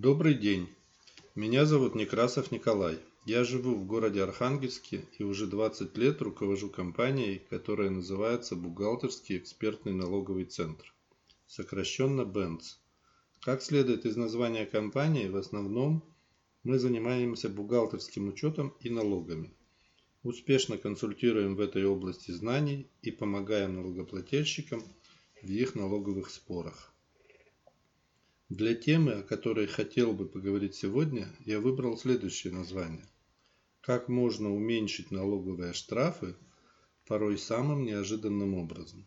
Добрый день. Меня зовут Некрасов Николай. Я живу в городе Архангельске и уже 20 лет руковожу компанией, которая называется Бухгалтерский экспертный налоговый центр. Сокращенно БЭНЦ. Как следует из названия компании, в основном мы занимаемся бухгалтерским учетом и налогами. Успешно консультируем в этой области знаний и помогаем налогоплательщикам в их налоговых спорах. Для темы, о которой хотел бы поговорить сегодня, я выбрал следующее название. Как можно уменьшить налоговые штрафы порой самым неожиданным образом.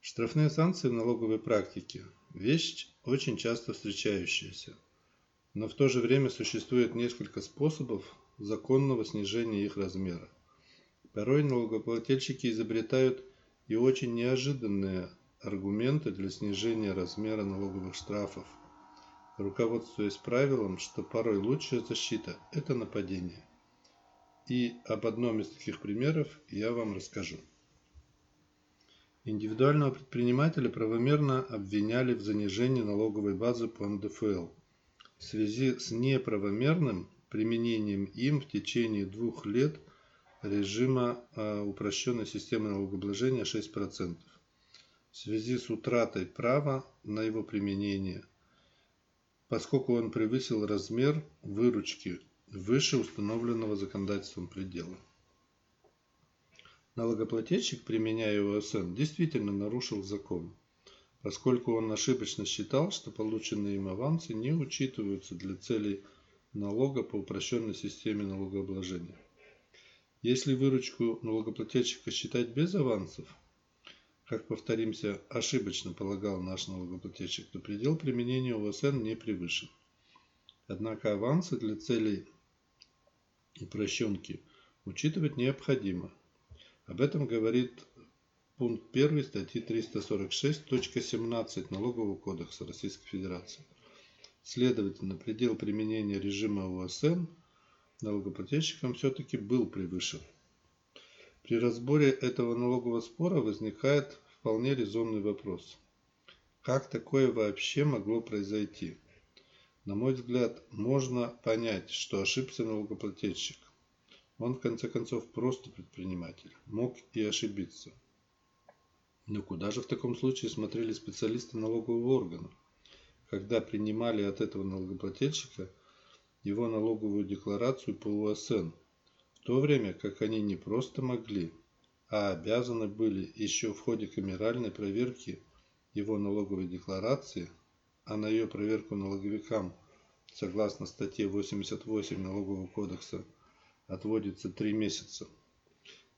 Штрафные санкции в налоговой практике – вещь очень часто встречающаяся, но в то же время существует несколько способов законного снижения их размера. Порой налогоплательщики изобретают и очень неожиданные аргументы для снижения размера налоговых штрафов, руководствуясь правилом, что порой лучшая защита – это нападение. И об одном из таких примеров я вам расскажу. Индивидуального предпринимателя правомерно обвиняли в занижении налоговой базы по НДФЛ в связи с неправомерным применением им в течение двух лет режима а, упрощенной системы налогообложения 6% в связи с утратой права на его применение, поскольку он превысил размер выручки выше установленного законодательством предела. Налогоплательщик, применяя ОСН, действительно нарушил закон, поскольку он ошибочно считал, что полученные им авансы не учитываются для целей налога по упрощенной системе налогообложения. Если выручку налогоплательщика считать без авансов, как повторимся, ошибочно полагал наш налогоплательщик, то предел применения УСН не превышен. Однако авансы для целей упрощенки учитывать необходимо. Об этом говорит пункт 1 статьи 346.17 Налогового кодекса Российской Федерации. Следовательно, предел применения режима УСН налогоплательщикам все-таки был превышен. При разборе этого налогового спора возникает вполне резонный вопрос. Как такое вообще могло произойти? На мой взгляд, можно понять, что ошибся налогоплательщик. Он, в конце концов, просто предприниматель. Мог и ошибиться. Но куда же в таком случае смотрели специалисты налогового органа, когда принимали от этого налогоплательщика его налоговую декларацию по УСН – то время как они не просто могли, а обязаны были еще в ходе камеральной проверки его налоговой декларации, а на ее проверку налоговикам согласно статье 88 Налогового кодекса отводится 3 месяца,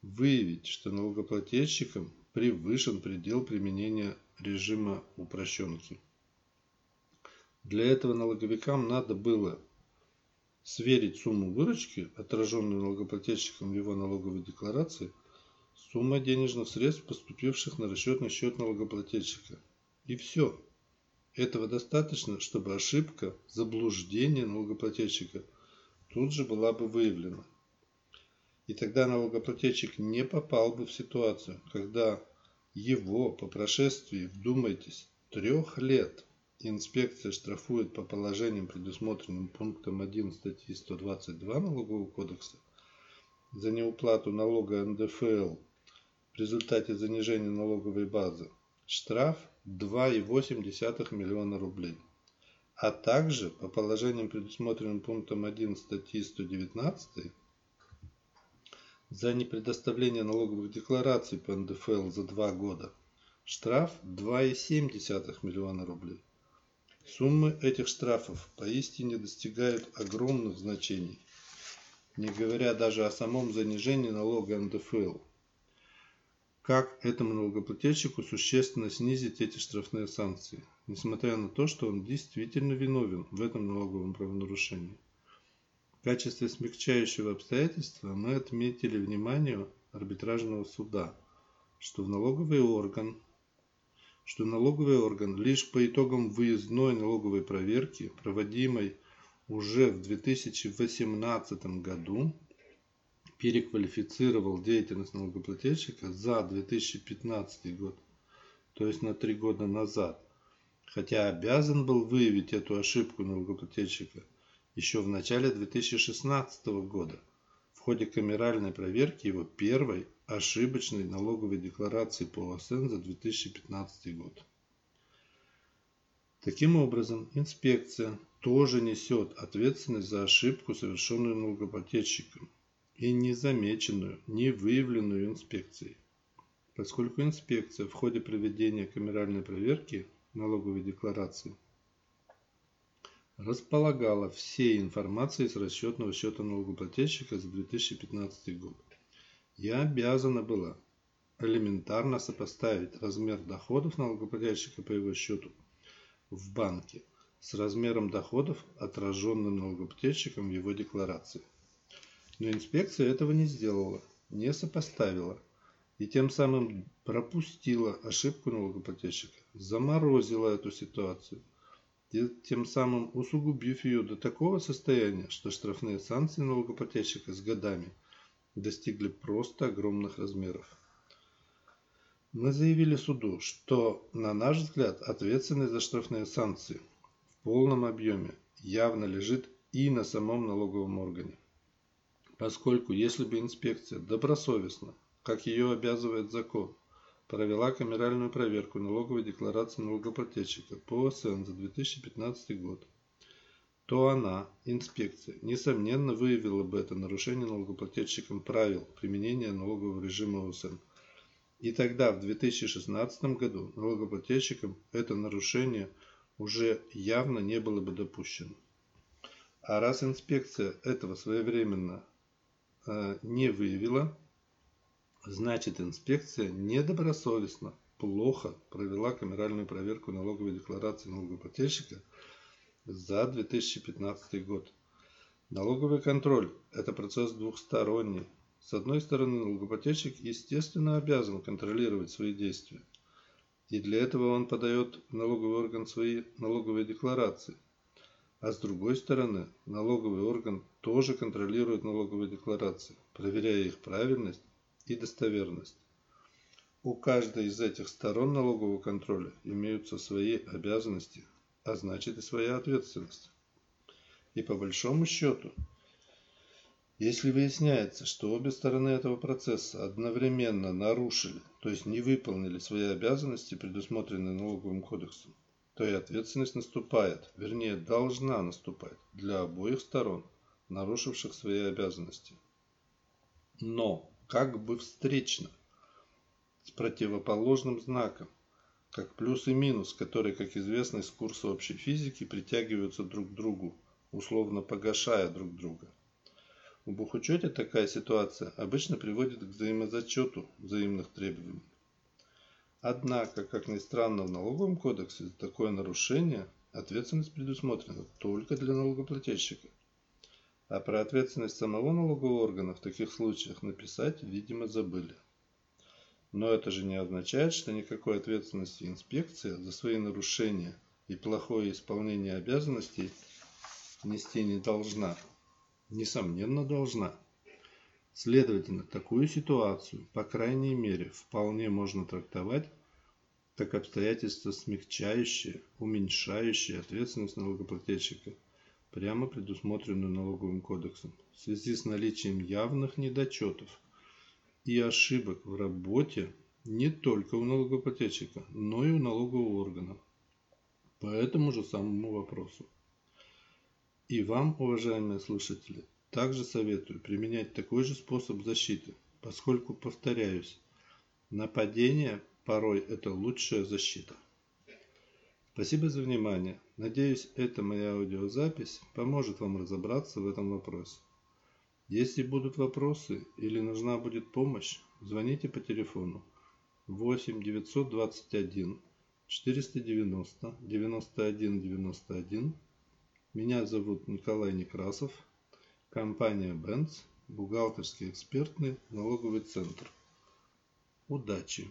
выявить, что налогоплательщикам превышен предел применения режима упрощенки. Для этого налоговикам надо было сверить сумму выручки, отраженную налогоплательщиком в его налоговой декларации, с суммой денежных средств, поступивших на расчетный счет налогоплательщика. И все. Этого достаточно, чтобы ошибка, заблуждение налогоплательщика тут же была бы выявлена. И тогда налогоплательщик не попал бы в ситуацию, когда его по прошествии, вдумайтесь, трех лет Инспекция штрафует по положениям, предусмотренным пунктом 1 статьи 122 Налогового кодекса за неуплату налога НДФЛ в результате занижения налоговой базы штраф 2,8 миллиона рублей, а также по положениям, предусмотренным пунктом 1 статьи 119 за непредоставление налоговых деклараций по НДФЛ за два года штраф 2,7 миллиона рублей. Суммы этих штрафов поистине достигают огромных значений, не говоря даже о самом занижении налога НДФЛ. Как этому налогоплательщику существенно снизить эти штрафные санкции, несмотря на то, что он действительно виновен в этом налоговом правонарушении? В качестве смягчающего обстоятельства мы отметили внимание арбитражного суда, что в налоговый орган что налоговый орган лишь по итогам выездной налоговой проверки, проводимой уже в 2018 году, переквалифицировал деятельность налогоплательщика за 2015 год, то есть на три года назад, хотя обязан был выявить эту ошибку налогоплательщика еще в начале 2016 года в ходе камеральной проверки его первой ошибочной налоговой декларации по ОСН за 2015 год. Таким образом, инспекция тоже несет ответственность за ошибку, совершенную налогоплательщиком и незамеченную, не выявленную инспекцией. Поскольку инспекция в ходе проведения камеральной проверки налоговой декларации располагала всей информацией с расчетного счета налогоплательщика за 2015 год. Я обязана была элементарно сопоставить размер доходов налогоплательщика по его счету в банке с размером доходов, отраженным налогоплательщиком в его декларации. Но инспекция этого не сделала, не сопоставила и тем самым пропустила ошибку налогоплательщика, заморозила эту ситуацию, тем самым усугубив ее до такого состояния, что штрафные санкции налогоплательщика с годами достигли просто огромных размеров. Мы заявили суду, что, на наш взгляд, ответственность за штрафные санкции в полном объеме явно лежит и на самом налоговом органе. Поскольку если бы инспекция добросовестно как ее обязывает закон, провела камеральную проверку налоговой декларации налогоплательщика по ОСН за 2015 год, то она, инспекция, несомненно выявила бы это нарушение налогоплательщиком правил применения налогового режима ОСН. И тогда, в 2016 году, налогоплательщикам это нарушение уже явно не было бы допущено. А раз инспекция этого своевременно не выявила, Значит, инспекция недобросовестно, плохо провела камеральную проверку налоговой декларации налогоплательщика за 2015 год. Налоговый контроль – это процесс двухсторонний. С одной стороны, налогоплательщик, естественно, обязан контролировать свои действия. И для этого он подает в налоговый орган свои налоговые декларации. А с другой стороны, налоговый орган тоже контролирует налоговые декларации, проверяя их правильность и достоверность. У каждой из этих сторон налогового контроля имеются свои обязанности, а значит и своя ответственность. И по большому счету, если выясняется, что обе стороны этого процесса одновременно нарушили, то есть не выполнили свои обязанности, предусмотренные налоговым кодексом, то и ответственность наступает, вернее должна наступать для обоих сторон, нарушивших свои обязанности. Но как бы встречно, с противоположным знаком, как плюс и минус, которые, как известно из курса общей физики, притягиваются друг к другу, условно погашая друг друга. В бухучете такая ситуация обычно приводит к взаимозачету взаимных требований. Однако, как ни странно, в налоговом кодексе за такое нарушение ответственность предусмотрена только для налогоплательщика. А про ответственность самого налогового органа в таких случаях написать, видимо, забыли. Но это же не означает, что никакой ответственности инспекция за свои нарушения и плохое исполнение обязанностей нести не должна. Несомненно, должна. Следовательно, такую ситуацию, по крайней мере, вполне можно трактовать как обстоятельства смягчающие, уменьшающие ответственность налогоплательщика – прямо предусмотренную налоговым кодексом в связи с наличием явных недочетов и ошибок в работе не только у налогоплательщика, но и у налогового органа по этому же самому вопросу. И вам, уважаемые слушатели, также советую применять такой же способ защиты, поскольку, повторяюсь, нападение порой это лучшая защита. Спасибо за внимание. Надеюсь, эта моя аудиозапись поможет вам разобраться в этом вопросе. Если будут вопросы или нужна будет помощь, звоните по телефону 8 921 490 91 91. Меня зовут Николай Некрасов, компания Benz, бухгалтерский экспертный налоговый центр. Удачи!